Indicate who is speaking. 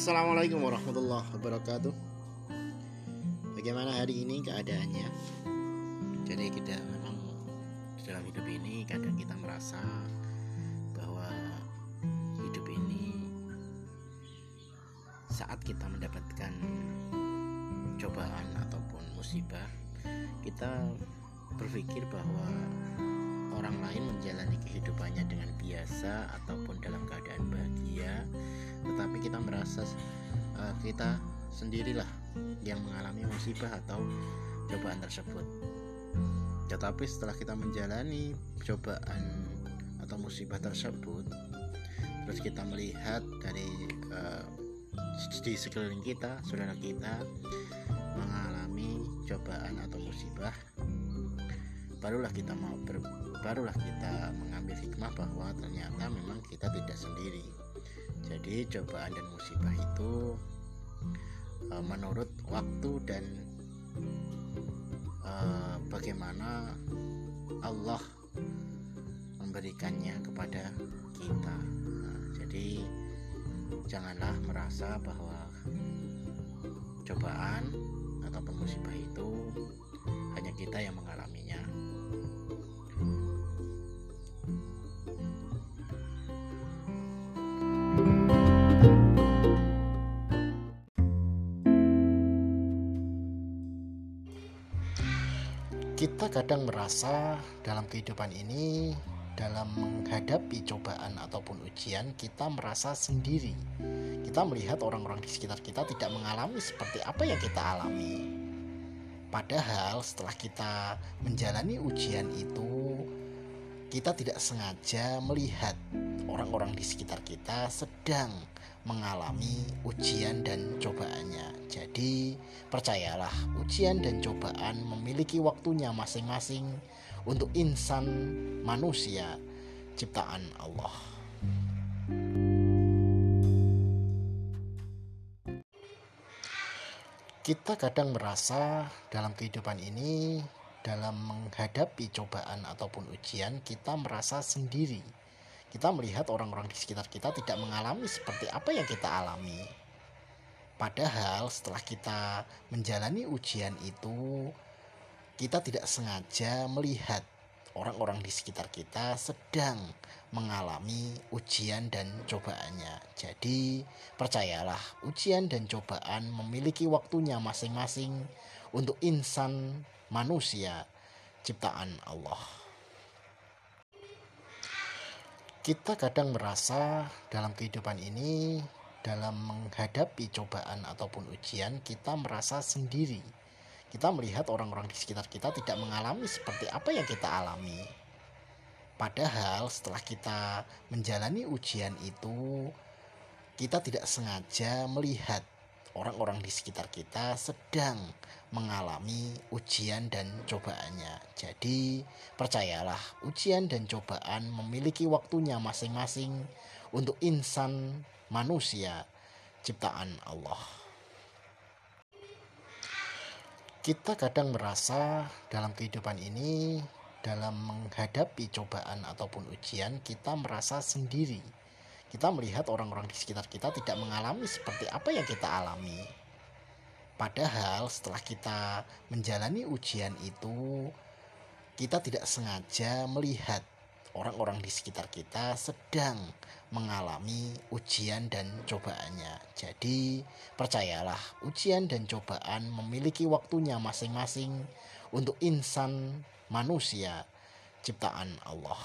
Speaker 1: Assalamualaikum warahmatullahi wabarakatuh Bagaimana hari ini keadaannya? Jadi kita memang dalam hidup ini kadang kita merasa bahwa hidup ini saat kita mendapatkan cobaan ataupun musibah kita berpikir bahwa orang lain menjalani kehidupannya dengan biasa ataupun dalam keadaan bahagia tetapi kita merasa uh, kita sendirilah yang mengalami musibah atau cobaan tersebut. Tetapi setelah kita menjalani cobaan atau musibah tersebut terus kita melihat dari uh, di sekeliling kita saudara kita mengalami cobaan atau musibah barulah kita mau ber, barulah kita mengambil hikmah bahwa ternyata memang kita tidak sendiri jadi cobaan dan musibah itu e, menurut waktu dan e, bagaimana Allah memberikannya kepada kita. Nah, jadi janganlah merasa bahwa cobaan atau musibah itu hanya kita yang mengalaminya Kita kadang merasa dalam kehidupan ini dalam menghadapi cobaan ataupun ujian kita merasa sendiri. Kita melihat orang-orang di sekitar kita tidak mengalami seperti apa yang kita alami. Padahal setelah kita menjalani ujian itu kita tidak sengaja melihat orang-orang di sekitar kita sedang mengalami ujian dan cobaannya. Jadi, percayalah, ujian dan cobaan memiliki waktunya masing-masing untuk insan manusia ciptaan Allah. Kita kadang merasa dalam kehidupan ini dalam menghadapi cobaan ataupun ujian kita merasa sendiri kita melihat orang-orang di sekitar kita tidak mengalami seperti apa yang kita alami. Padahal setelah kita menjalani ujian itu, kita tidak sengaja melihat orang-orang di sekitar kita sedang mengalami ujian dan cobaannya. Jadi, percayalah, ujian dan cobaan memiliki waktunya masing-masing untuk insan manusia ciptaan Allah. Kita kadang merasa dalam kehidupan ini, dalam menghadapi cobaan ataupun ujian, kita merasa sendiri. Kita melihat orang-orang di sekitar kita tidak mengalami seperti apa yang kita alami. Padahal setelah kita menjalani ujian itu, kita tidak sengaja melihat orang-orang di sekitar kita sedang mengalami ujian dan cobaannya. Jadi, percayalah, ujian dan cobaan memiliki waktunya masing-masing untuk insan manusia ciptaan Allah. Kita kadang merasa dalam kehidupan ini, dalam menghadapi cobaan ataupun ujian, kita merasa sendiri kita melihat orang-orang di sekitar kita tidak mengalami seperti apa yang kita alami. Padahal setelah kita menjalani ujian itu, kita tidak sengaja melihat orang-orang di sekitar kita sedang mengalami ujian dan cobaannya. Jadi, percayalah, ujian dan cobaan memiliki waktunya masing-masing untuk insan manusia ciptaan Allah.